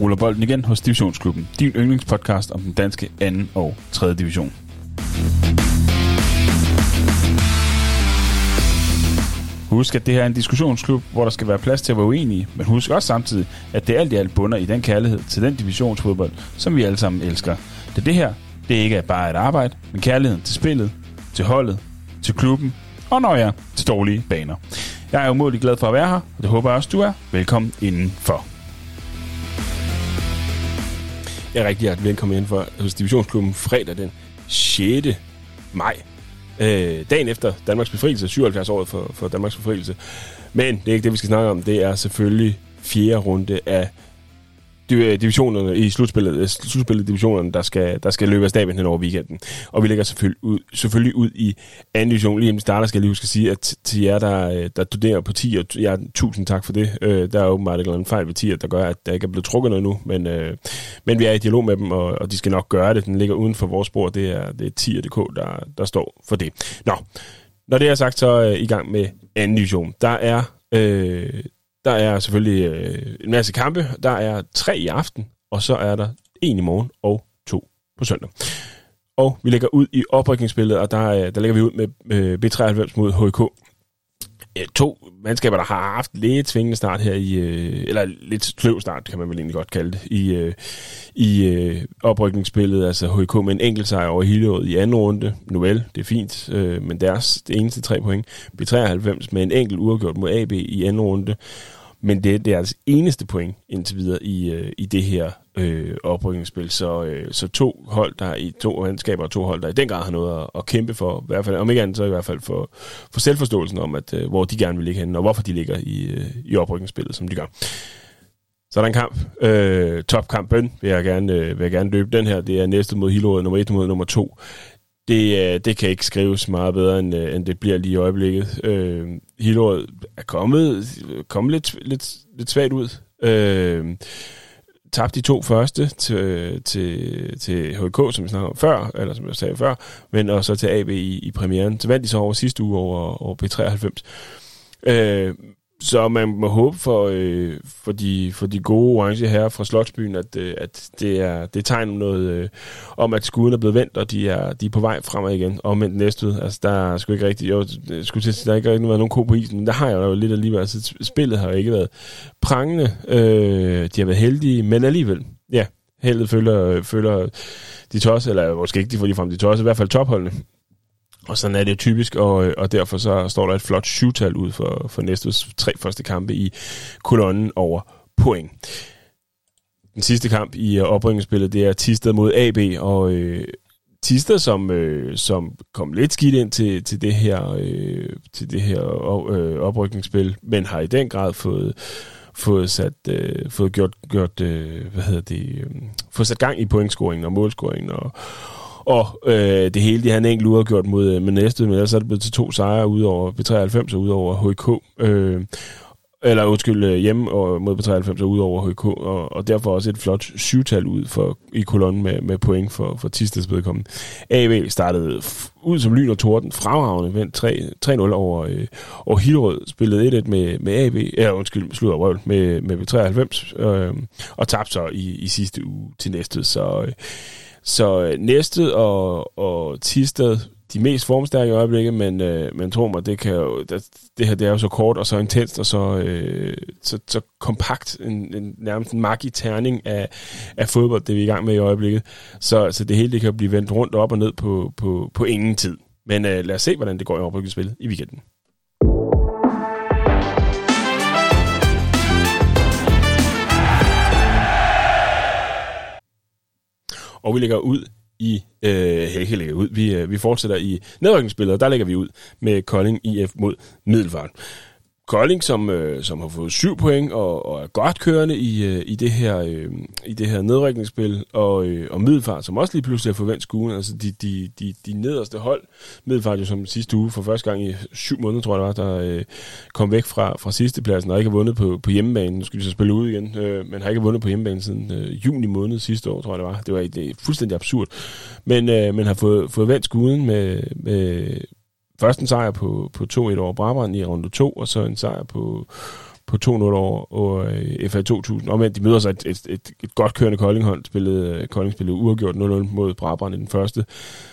ruller bolden igen hos Divisionsklubben, din yndlingspodcast om den danske 2. og 3. division. Husk, at det her er en diskussionsklub, hvor der skal være plads til at være uenige, men husk også samtidig, at det alt i alt bunder i den kærlighed til den divisionsfodbold, som vi alle sammen elsker. Det det her, det er ikke bare et arbejde, men kærligheden til spillet, til holdet, til klubben og når jeg til dårlige baner. Jeg er umådelig glad for at være her, og det håber jeg også, du er. Velkommen indenfor. Jeg er rigtig hjertelig velkommen indenfor hos Divisionsklubben fredag den 6. maj. Øh, dagen efter Danmarks befrielse, 77 år for, for Danmarks befrielse. Men det er ikke det, vi skal snakke om. Det er selvfølgelig fjerde runde af divisionerne i slutspillet, øh, slutspillet divisionerne, der skal, der skal løbe af staben hen over weekenden. Og vi lægger selvfølgelig ud, selvfølgelig ud i anden division. Lige inden starter skal jeg lige huske at sige, at til jer, der, øh, der studerer på 10, og ja, tusind tak for det. Øh, der er åbenbart en fejl ved 10, der gør, at der ikke er blevet trukket noget nu, men, øh, men vi er i dialog med dem, og, og de skal nok gøre det. Den ligger uden for vores spor. Det er, det er 10.dk, der, der står for det. Nå, når det er sagt, så er i gang med anden division. Der er øh, der er selvfølgelig øh, en masse kampe. Der er tre i aften, og så er der en i morgen og to på søndag. Og vi lægger ud i oprykningsspillet, og der, øh, der lægger vi ud med øh, B93 mod HK to mandskaber, der har haft lidt tvingende start her i, øh, eller lidt sløv start, kan man vel egentlig godt kalde det, i, øh, i øh, oprykningsspillet, altså HK med en enkelt sejr over Hillerød i anden runde. Noel, det er fint, øh, men deres det eneste tre point. B93 med en enkelt uafgjort mod AB i anden runde. Men det, det er deres eneste point indtil videre i, øh, i det her øh, oprykningsspil. Så, øh, så to hold, der i to mandskaber og to hold, der i den grad har noget at, at kæmpe for, i hvert fald, om ikke andet, så i hvert fald for, for selvforståelsen om, at øh, hvor de gerne vil ligge henne, og hvorfor de ligger i, øh, i oprykningsspillet, som de gør. Så er der en kamp. Øh, topkampen vil jeg gerne, øh, vil jeg gerne løbe den her. Det er næste mod Hillerød, nummer 1 mod nummer 2 det, øh, det kan ikke skrives meget bedre, end, øh, end det bliver lige i øjeblikket. Øh, Hillerød er kommet, øh, kommet lidt, lidt, lidt svagt ud. Øh, tabte de to første til, til, til HK, som vi snakkede om før, eller som jeg sagde før, men også til AB i, i premieren. Så vandt de så over sidste uge over, over B93. Øh, så man må håbe for, øh, for, de, for de gode orange her fra Slotsbyen, at, øh, at det er det tegn noget øh, om, at skuden er blevet vendt, og de er, de er på vej fremad igen. Og med næste ud, altså der er sgu ikke rigtig, jo, skulle til, der har ikke rigtig været nogen ko på isen, men der har jeg jo lidt alligevel, altså spillet har ikke været prangende, øh, de har været heldige, men alligevel, ja, heldet følger, øh, følger de tosser, eller måske ikke de får de frem de tosser, i hvert fald topholdene. Og sådan er det jo typisk, og, øh, og derfor så står der et flot syvtal ud for, for næste tre første kampe i kolonnen over point. Den sidste kamp i øh, oprykningsspillet, det er Tisted mod AB, og øh, Tisted, som, øh, som kom lidt skidt ind til, til det her, øh, til det her øh, oprykningsspil, men har i den grad fået fået sat øh, fået gjort gjort øh, hvad hedder det øh, fået sat gang i pointscoringen og målscoringen og og øh, det hele, de havde en enkelt uafgjort mod, øh, med næste, men ellers er det blevet til to sejre ud over B93 og ud over HK. Øh, eller undskyld, øh, hjemme og mod B93 og ud over HK, og, og derfor også et flot syvtal ud for, i kolonnen med, med point for, for Tistes vedkommende. AB startede ud som lyn og torden, fremragende, vandt 3-0 over, øh, over Hillerød, spillede 1-1 med, med AB, ja, undskyld, slutter røvel, med, med B93, øh, og tabte så i, i sidste uge til næste, så øh, så øh, næste og, og Tisted, de mest formstærke i øjeblikket, men, øh, men tro mig, det, kan jo, det, det her det er jo så kort og så intenst og så, øh, så, så kompakt, en, en, nærmest en magi terning af, af fodbold, det vi er i gang med i øjeblikket. Så, så det hele det kan blive vendt rundt op og ned på, på, på ingen tid. Men øh, lad os se, hvordan det går i oprykningsspillet i weekenden. Og vi lægger ud i, øh, ikke lægger ud, vi, øh, vi fortsætter i nedrykningsspillet, og der lægger vi ud med Kolding IF mod Middelfart. Kolding, som, øh, som har fået syv point og, og er godt kørende i, øh, i, det her, øh, i det her nedrykningsspil, og, øh, og Middelfart, som også lige pludselig har forventet skuen, altså de, de, de, de nederste hold. Middelfart jo som sidste uge for første gang i syv måneder, tror jeg det var, der øh, kom væk fra, fra sidste pladsen og ikke har vundet på, på hjemmebane. Nu skal de så spille ud igen, øh, men har ikke vundet på hjemmebane siden øh, juni måned sidste år, tror jeg det var. Det var det er fuldstændig absurd. Men, øh, men har fået, fået vendt skuden med, med, Først en sejr på, på 2-1 over Brabrand i runde 2, og så en sejr på, på 2-0 over og øh, FA 2000. Omvendt, de møder sig et, et, et, et godt kørende Koldinghold. Spillede, øh, Kolding spillede uafgjort 0-0 mod Brabrand i den første.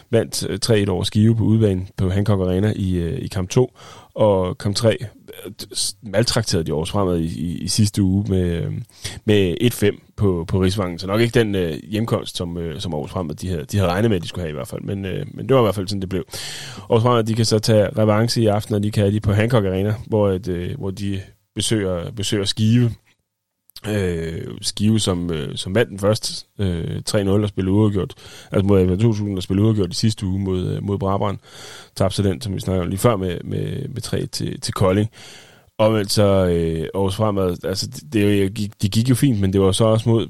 Vandt øh, 3-1 over Skive på udbanen på Hancock Arena i, øh, i kamp 2. Og kamp 3 øh, maltrakterede de også fremad i, i, i sidste uge med, med 1-5 på, på Rigsvangen. Så nok ikke den øh, hjemkomst, som, øh, som Aarhus Fremad de havde, de havde regnet med, at de skulle have i hvert fald. Men, øh, men det var i hvert fald sådan, det blev. Aarhus Fremad, de kan så tage revanche i aften, og de kan de på Hancock Arena, hvor, et, øh, hvor de besøger, besøger Skive. Øh, Skive, som, øh, som vandt den første øh, 3-0 og spillede uafgjort. Altså mod 2000 og spillede uafgjort i sidste uge mod, øh, mod Brabrand. Tabte så den, som vi snakkede om lige før, med, med, med 3 til, til Kolding. Og så øh, Aarhus Fremad, altså det, det, de gik jo fint, men det var så også mod,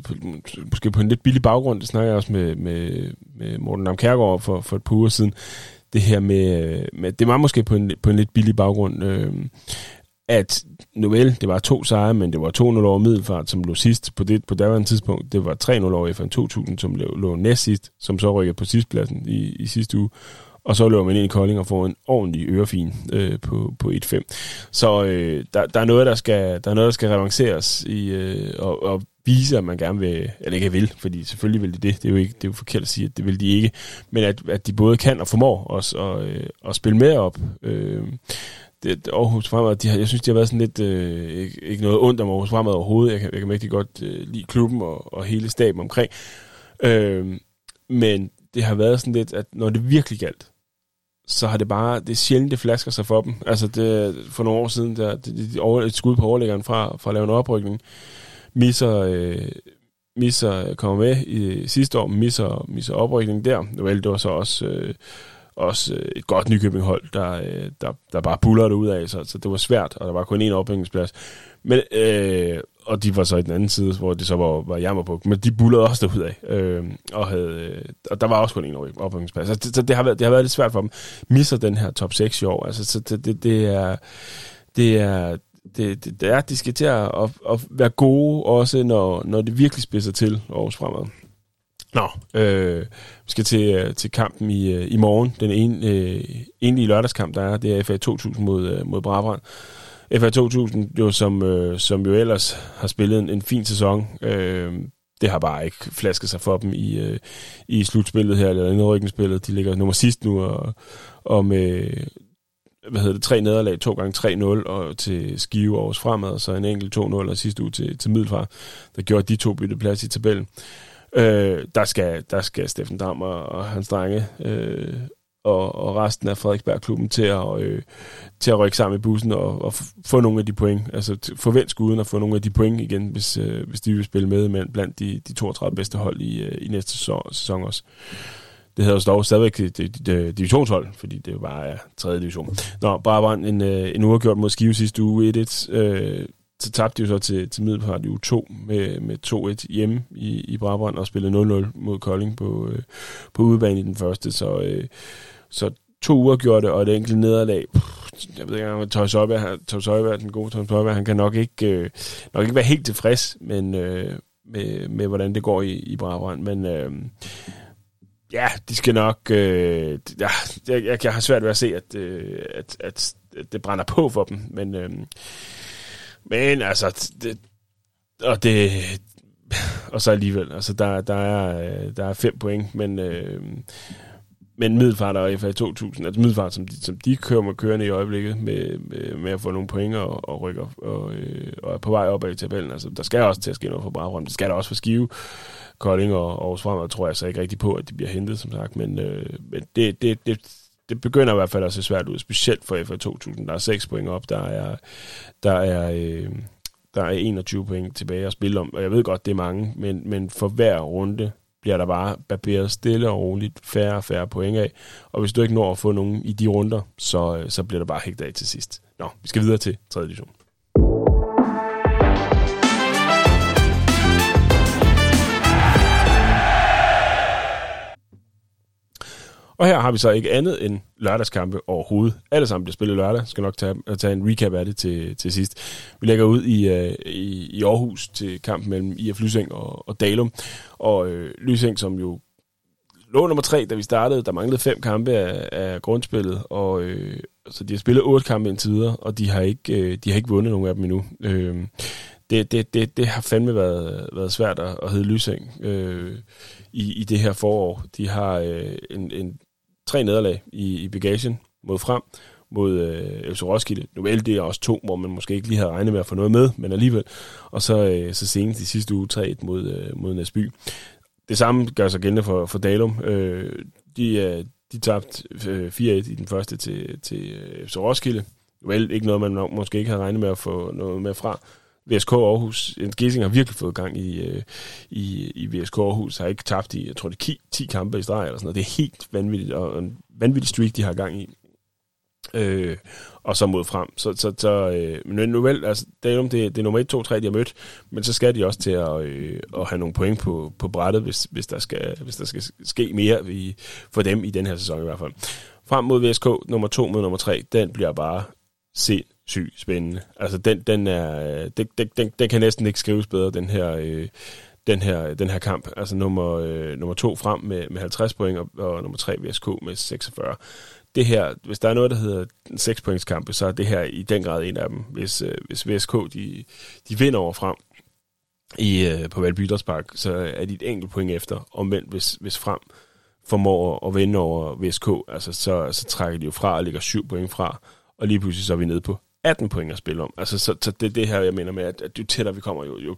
måske på en lidt billig baggrund, det snakker jeg også med, med, med Morten Nam Kærgaard for, for et par uger siden, det her med, øh, med det var måske på en, på en lidt billig baggrund, øh, at nu det var to sejre, men det var 2-0 over Middelfart, som lå sidst på det på daværende tidspunkt. Det var 3-0 over FN 2000, som lå, lå næst sidst, som så rykkede på sidstpladsen i, i sidste uge. Og så løber man ind i Kolding og får en ordentlig ørefin øh, på, på 1-5. Så øh, der, der, er noget, der skal, der er noget, der skal revanceres i, øh, og, og vise, at man gerne vil, eller ikke vil, fordi selvfølgelig vil de det, det er jo, ikke, det er jo forkert at sige, at det vil de ikke, men at, at de både kan og formår også at, øh, at spille mere op. Øh, det, Aarhus Fremad, de har, jeg synes, de har været sådan lidt, øh, ikke, ikke noget ondt om Aarhus Fremad overhovedet. Jeg kan, jeg kan rigtig godt øh, lide klubben og, og hele staben omkring. Øh, men det har været sådan lidt, at når det virkelig galt, så har det bare, det er sjældent, det flasker sig for dem. Altså det, for nogle år siden, der, det, det, over, et skud på overlæggeren fra, fra at lave en oprykning, misser, øh, misser kommer med i sidste år, misser, misser oprykningen der. Vel, det var så også, øh, også øh, et godt Nykøbing-hold, der, øh, der, der bare buller det ud af, så, så det var svært, og der var kun én opbygningsplads. Men, øh, og de var så i den anden side, hvor det så var, var jammer. Men de bullerede også derud af. Øh, og, havde, øh, og der var også kun én opbygningsplads. Så, det, så det har, været, det har været lidt svært for dem. Misser den her top 6 i år. Altså, så det, det, det er... Det er, det, det, det er, de skal til at, at, at være gode, også når, når det virkelig spidser til Aarhus fremad. Nå, øh, vi skal til, øh, til kampen i, øh, i morgen. Den ene, øh, lørdagskamp, der er, det er FA 2000 mod, øh, mod Brabrand. FA 2000, jo, som, øh, som jo ellers har spillet en, en fin sæson, øh, det har bare ikke flasket sig for dem i, øh, i slutspillet her, eller indrykningsspillet. De ligger nummer sidst nu, og, og med hvad hedder det, tre nederlag, to gange 3-0 og til Skive års fremad, og så en enkelt 2-0 og sidste uge til, til Middelfart, der gjorde de to bytte plads i tabellen. Øh, der, skal, der skal Steffen Dam og, og hans drenge øh, og, og resten af Frederiksberg-klubben til at, øh, til at rykke sammen i bussen og, og få nogle af de point. Altså forvent skuden at få nogle af de point igen, hvis, øh, hvis de vil spille med, med blandt de, de 32 bedste hold i, øh, i næste sæson, sæson også. Det hedder dog stadigvæk øh, det, det, det, divisionshold, fordi det jo bare er 3. division. Nå, bare en, en, øh, en uafgjort mod Skive sidste uge 1-1. Øh, så tabte de jo så til, til Middelfart i U2 med, med 2-1 hjemme i, i Brabrand og spillede 0-0 mod Kolding på, øh, på udebane i den første. Så, øh, så to uger gjorde det, og et enkelt nederlag. Jeg ved ikke om Thomas Højberg, den gode Thomas Højberg, han kan nok ikke, øh, nok ikke være helt tilfreds men, øh, med, med, hvordan det går i, i Brabrand. Men øh, ja, de skal nok... Øh, ja, jeg, jeg har svært ved at se, at, øh, at, at, at det brænder på for dem, men... Øh, men altså, det, og det, og så alligevel, altså der, der, er, øh, der er fem point, men, øh, men Middelfart og FA 2000, altså Middelfart, som de, som de kører med kørende i øjeblikket med, med, med at få nogle point og, og rykker og, øh, og er på vej op i tabellen. Altså, der skal også til at ske noget for Brabrand. Det skal der også for Skive. Kolding og Aarhus Fremad tror jeg så ikke rigtig på, at de bliver hentet, som sagt. Men, øh, men det, det, det, det begynder i hvert fald at se svært ud, specielt for FA 2000. Der er 6 point op, der er, der er, øh, der er 21 point tilbage at spille om, og jeg ved godt, det er mange, men, men for hver runde bliver der bare barberet stille og roligt færre og færre point af, og hvis du ikke når at få nogen i de runder, så, øh, så bliver der bare hægt af til sidst. Nå, vi skal videre til 3. division. Og her har vi så ikke andet end lørdagskampe overhovedet. Alle sammen bliver spillet lørdag. Skal nok tage, øh, tage en recap af det til, til sidst. Vi lægger ud i, uh, i, i Aarhus til kampen mellem IF Lysing og, og Dalum. Og øh, uh, Lysing, som jo lå nummer tre, da vi startede. Der manglede fem kampe af, af grundspillet, og, uh, så de har spillet otte kampe indtil videre, og de har ikke, øh, de har ikke vundet nogen af dem endnu. Øh, det, det, det, det har fandme været, været svært at, at hedde Lysing øh, i, i det her forår. De har øh, en, en, tre nederlag i, i bagagen mod frem, mod øh, FC Roskilde. Nu vel, det er også to, hvor man måske ikke lige havde regnet med at få noget med, men alligevel. Og så, øh, så senest i sidste uge 3 mod, øh, mod Næsby. Det samme gør sig gældende for, for Dalum. Øh, de, øh, de tabte øh, 4-1 i den første til, til øh, FC Roskilde. Vel, ikke noget, man måske ikke havde regnet med at få noget med fra. VSK Aarhus, en Gissing har virkelig fået gang i, øh, i, i VSK Aarhus, har ikke tabt i, jeg tror det er 10 kampe i streg eller sådan noget. Det er helt vanvittigt, og en vanvittig streak, de har gang i. Øh, og så mod frem. Så, så, så øh, men nu vel, altså, det, er, det, det er nummer 1, 2, 3, de har mødt, men så skal de også til at, øh, at have nogle point på, på brættet, hvis, hvis, der skal, hvis der skal ske mere i, for dem i den her sæson i hvert fald. Frem mod VSK, nummer 2 mod nummer 3, den bliver bare syg spændende. Altså, den, den, er, øh, den, den, den, den kan næsten ikke skrives bedre, den her, øh, den her, den her kamp. Altså nummer, øh, nummer to frem med, med 50 point, og, og nummer tre VSK med 46 det her, hvis der er noget, der hedder en 6 points kamp, så er det her i den grad en af dem. Hvis, øh, hvis VSK de, de vinder over frem i, øh, på Valby så er de et enkelt point efter. Omvendt, hvis, hvis frem formår at vinde over VSK, altså, så, så trækker de jo fra og ligger 7 point fra, og lige pludselig så er vi nede på 18 point at spille om. Altså, så, så det er det her, jeg mener med, at, at jo tættere vi kommer, jo, jo,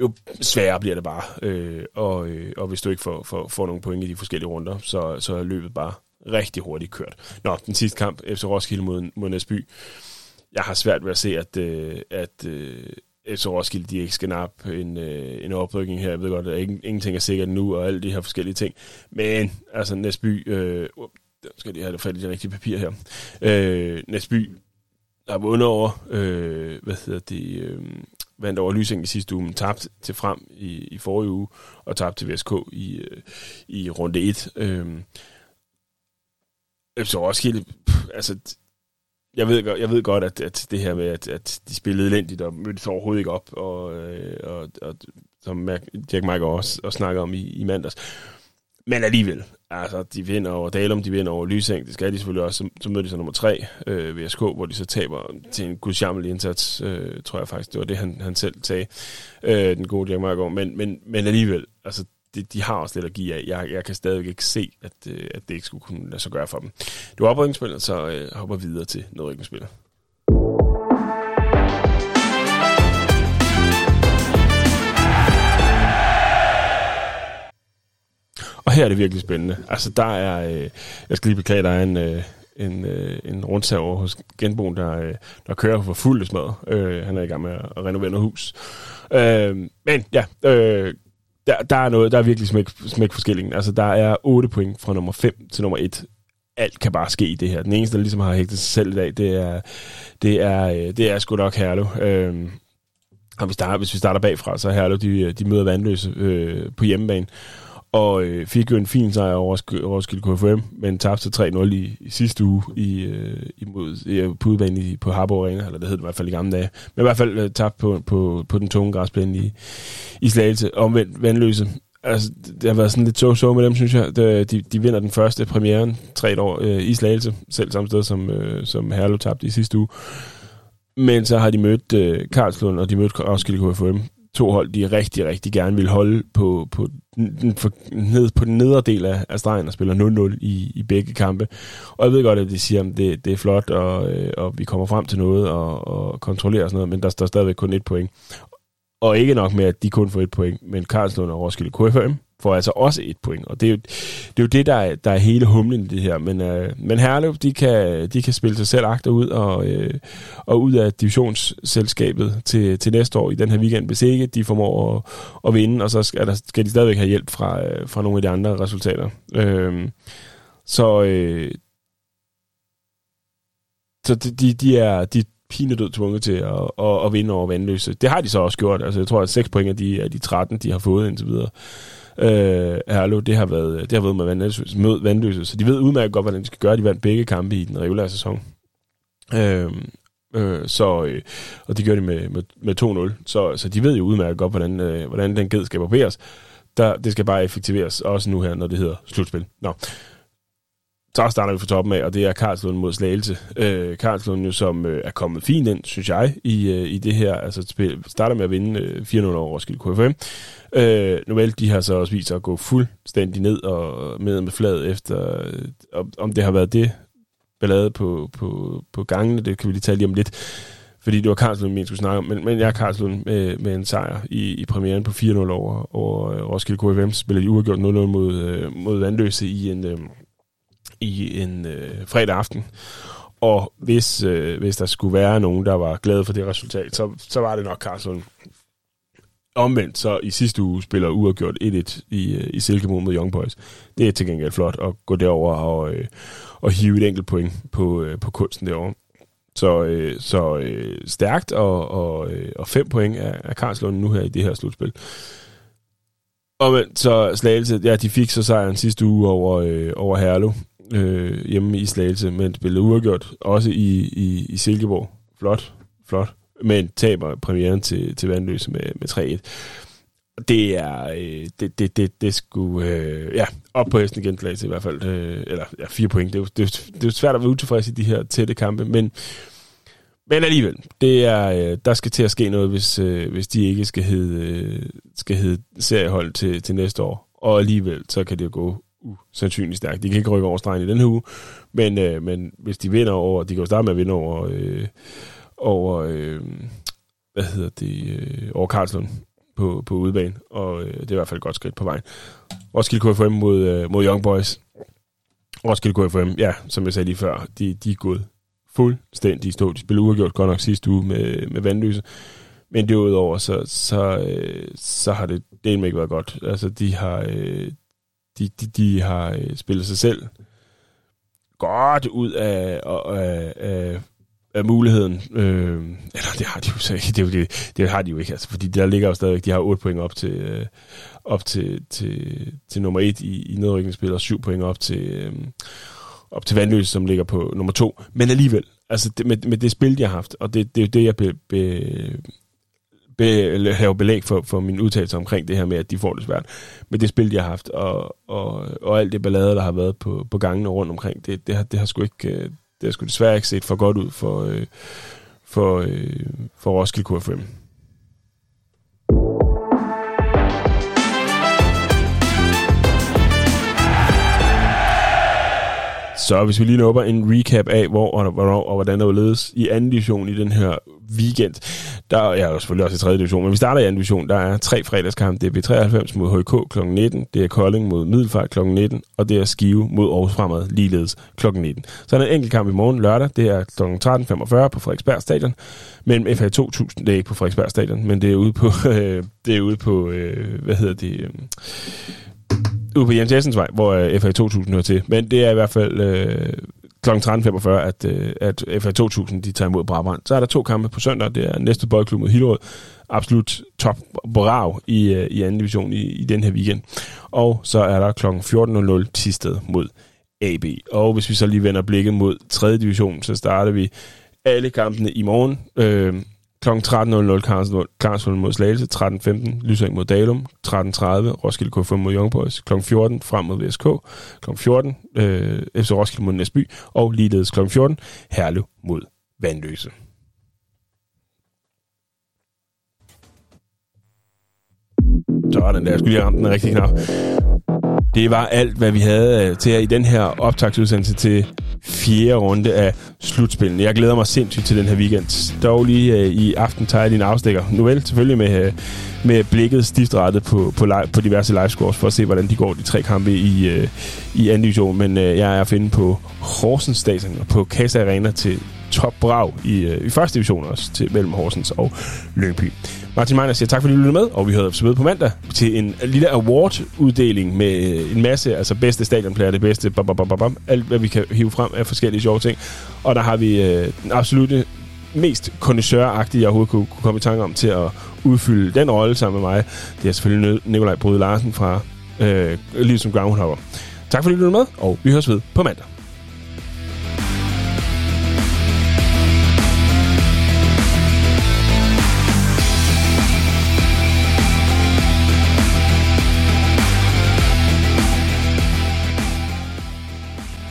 jo sværere bliver det bare. Øh, og, øh, og hvis du ikke får, får, får nogle point i de forskellige runder, så, så er løbet bare rigtig hurtigt kørt. Nå, den sidste kamp, FC Roskilde mod, mod Næsby. Jeg har svært ved at se, at, øh, at øh, FC Roskilde de ikke skal nappe en, øh, en oprykning her. Jeg ved godt, at ingen, ingenting er sikkert nu, og alle de her forskellige ting. Men, altså Næsby... Øh, uh, skal de have fat i det rigtige papir her. Øh, Næsby der vundet over, øh, hvad hedder det, øh, vandt over Lysing i sidste uge, men tabte til frem i, i forrige uge, og tabte til VSK i, øh, i runde 1. Øh, så Roskilde, pff, altså, jeg ved, jeg ved godt, at, at det her med, at, at de spillede elendigt og mødtes overhovedet ikke op, og, øh, og, og som Jack Michael også, også snakker om i, i mandags. Men alligevel, altså, de vinder over Dalum, de vinder over Lysing, det skal de selvfølgelig også. Så, så møder de så nummer 3, øh, VSK, hvor de så taber til en gudsjammelig indsats, øh, tror jeg faktisk, det var det, han, han selv sagde, øh, den gode Jack Margaard. Men, men, men alligevel, altså, de, de har også lidt at give af. Jeg, jeg kan stadig ikke se, at, øh, at det ikke skulle kunne lade sig gøre for dem. Du er oprykningsspiller, så øh, hopper videre til nedrykningsspiller. Her er det virkelig spændende. Altså, der er... Øh, jeg skal lige beklage, der er en... Øh, en, øh, en rundsav hos genboen, der, øh, der kører for fuld smad. Øh, han er i gang med at renovere noget hus. Øh, men ja, øh, der, der er noget, der er virkelig smæk, smæk forskellingen. Altså, der er 8 point fra nummer 5 til nummer 1. Alt kan bare ske i det her. Den eneste, der ligesom har hægtet sig selv i dag, det er, det er, øh, det er sgu nok Herlev. Øhm, og hvis, der, hvis vi starter bagfra, så er Herlev, de, de møder vandløse øh, på hjemmebane og øh, fik jo en fin sejr over Roskilde KFM, men tabte 3-0 i, i sidste uge i, øh, imod, i, på udbanen i, på Harbo Arena, eller det hed det i hvert fald i gamle dage. Men i hvert fald øh, tabte på, på, på den tunge græsplæne i, i Slagelse. Omvendt vandløse. Altså, det har været sådan lidt så so med dem, synes jeg. De, øh, de, de vinder den første premieren tre år øh, i Slagelse, selv samme sted som, øh, som Herlev tabte i sidste uge. Men så har de mødt øh, Karlslund, og de mødte Roskilde KFM to hold, de rigtig, rigtig gerne vil holde på, på, den, for, ned, på den nedre del af, af stregen og spiller 0-0 i, i begge kampe. Og jeg ved godt, at de siger, at det, det er flot, og, øh, og vi kommer frem til noget og, og kontrollerer og sådan noget, men der står stadigvæk kun et point. Og ikke nok med, at de kun får et point, men Karlslund og Roskilde KFM får altså også et point. Og det er jo det, er jo det der, er, der er hele humlen i det her. Men, øh, men Herlev, de kan, de kan spille sig selv agter ud og, øh, og ud af divisionsselskabet til, til næste år i den her weekend, hvis ikke de formår at, at vinde, og så skal, der, skal de stadigvæk have hjælp fra, øh, fra nogle af de andre resultater. Øh, så øh, så de, de, er, de, pinedød tvunget til at, at, at vinde over vandløse. Det har de så også gjort. Altså, jeg tror, at 6 point af de, af de 13, de har fået indtil videre. Øh, Herlev, det har været, det har været med vandløse, mød vandløse, så de ved udmærket godt, hvordan de skal gøre. De vandt begge kampe i den regulære sæson. Øh, øh, så, øh, og det gør de med, med, med 2-0. Så, så de ved jo udmærket godt, hvordan, øh, hvordan den ged skal barberes. Der, det skal bare effektiveres, også nu her, når det hedder slutspil. Nå så starter vi fra toppen af, og det er Karlslund mod Slagelse. Øh, Karlslund jo, som øh, er kommet fint ind, synes jeg, i, øh, i det her. Altså spil, starter med at vinde øh, 4-0 over Roskilde KFM. Øh, nu de har så også vist sig at gå fuldstændig ned og med med fladet efter, øh, om det har været det ballade på, på, på gangene, det kan vi lige tale lige om lidt. Fordi det var Karlslund, vi skulle snakke om, men, men jeg er Karlslund med, med en sejr i, i premieren på 4-0 over, over Roskilde KFM. Spillede de uafgjort 0-0 mod, øh, mod Vandløse i en, øh, i en øh, fredag aften. Og hvis, øh, hvis der skulle være nogen, der var glade for det resultat, så, så var det nok Karlslund. Omvendt så i sidste uge spiller uafgjort 1-1 i, øh, i Silkeborg mod Young Boys. Det er til gengæld flot at gå derover og, øh, og hive et enkelt point på, øh, på kunsten derovre. Så, øh, så øh, stærkt, og, og, øh, og fem point af, af Karlslund nu her i det her slutspil. Og men, så Slagelse, ja, de fik så sejren sidste uge over, øh, over Herlev øh, hjemme i Slagelse, men spillede uafgjort også i, i, i Silkeborg. Flot, flot. Men taber premieren til, til Vandløse med, med 3-1. Det er, øh, det, det, det, det skulle, øh, ja, op på hesten igen, Slagelse i hvert fald. Øh, eller ja, fire point. Det er, jo, det, er, det er svært at være utilfreds i de her tætte kampe, men men alligevel, det er, øh, der skal til at ske noget, hvis, øh, hvis de ikke skal hedde, øh, skal hedde seriehold til, til næste år. Og alligevel, så kan det jo gå usandsynligt stærkt. De kan ikke rykke over stregen i den her uge, men, øh, men hvis de vinder over, de kan jo starte med at vinde over, øh, over øh, hvad hedder det, øh, over Karlslund på, på udebane, og øh, det er i hvert fald et godt skridt på vejen. Roskilde KFM mod, øh, mod Young Boys. Roskilde KFM, ja, som jeg sagde lige før, de, de er gået fuldstændig stå. De spillede uafgjort godt nok sidste uge med, med vandløse. Men derudover, så, så, øh, så har det delt ikke været godt. Altså, de har, øh, de, de, de har øh, spillet sig selv godt ud af, af, af, af muligheden. Øh, eller det har de jo så ikke. Det, det, det har de jo ikke, altså, fordi der ligger jo stadigvæk, de har 8 point op til, øh, op til, til, til nummer 1 i, i nedrykningsspil, og 7 point op til, øh, op til Vandløse, som ligger på nummer 2. Men alligevel, altså det, med, med det spil, de har haft, og det, det er jo det, jeg be, be, be, have belæg for, for min udtalelse omkring det her med, at de får det svært. Med det spil, de har haft, og, og, og alt det ballade, der har været på, på gangene rundt omkring, det, det, har, det har sgu ikke, øh, det har sgu desværre ikke set for godt ud for, øh, for, øh, for Roskilde KFM. Så hvis vi lige nåber en recap af, hvor og hvornår og hvordan der ledes i anden division i den her weekend. Der er ja, selvfølgelig også i tredje division, men vi starter i anden division. Der er tre fredagskampe. Det er B93 mod HK kl. 19, det er Kolding mod Middelfart kl. 19, og det er Skive mod Aarhus Fremad ligeledes kl. 19. Så er der en enkelt kamp i morgen lørdag. Det er kl. 13.45 på Frederiksberg Stadion mellem FA 2000. Det er ikke på Frederiksberg Stadion, men det er ude på, øh, det er ude på øh, hvad hedder det... Øh, ude på Jens Jessens vej, hvor uh, FA 2000 hører til. Men det er i hvert fald uh, kl. 13.45, at, uh, at FA 2000 de tager imod Brabrand. Så er der to kampe på søndag. Det er næste boldklub mod Hillerød. Absolut top brav i, uh, i anden division i, i den her weekend. Og så er der kl. 14.00 Tisted mod AB. Og hvis vi så lige vender blikket mod 3. division, så starter vi alle kampene i morgen. Øh, Kl. 13.00 Karlsruhe mod Slagelse, 13.15 Lysing mod Dalum, 13.30 Roskilde KFM mod Young Boys, kl. 14 frem mod VSK, kl. 14 øh, FC Roskilde mod Næsby, og ligeledes kl. 14 Herlev mod Vandløse. Sådan der, jeg skulle lige ramme den rigtige knap. Det var alt, hvad vi havde øh, til jer i den her optagsudsendelse til fjerde runde af slutspillet. Jeg glæder mig sindssygt til den her weekend. Dog lige øh, i aften tager jeg din afstikker. Nu vel, selvfølgelig med, øh, med blikket stiftrettet på, på, live, på diverse livescores for at se, hvordan de går de tre kampe i, øh, i anden division. Men øh, jeg er at finde på Horsens Stadion og på Casa Arena til top brag i, øh, i første division også til mellem Horsens og Lyngby. Martin Meiner siger tak, fordi du lyttede med, og vi hører ved på mandag til en lille award-uddeling med øh, en masse, altså bedste stadionplayer, det bedste, bam, bam, bam, bam, alt hvad vi kan hive frem af forskellige sjove ting. Og der har vi øh, den absolute mest kondisøragtige, jeg overhovedet kunne, kunne komme i tanke om til at udfylde den rolle sammen med mig. Det er selvfølgelig Nikolaj Bryde Larsen fra øh, Liv som Groundhopper. Tak fordi du lyttede med, og vi høres ved på mandag.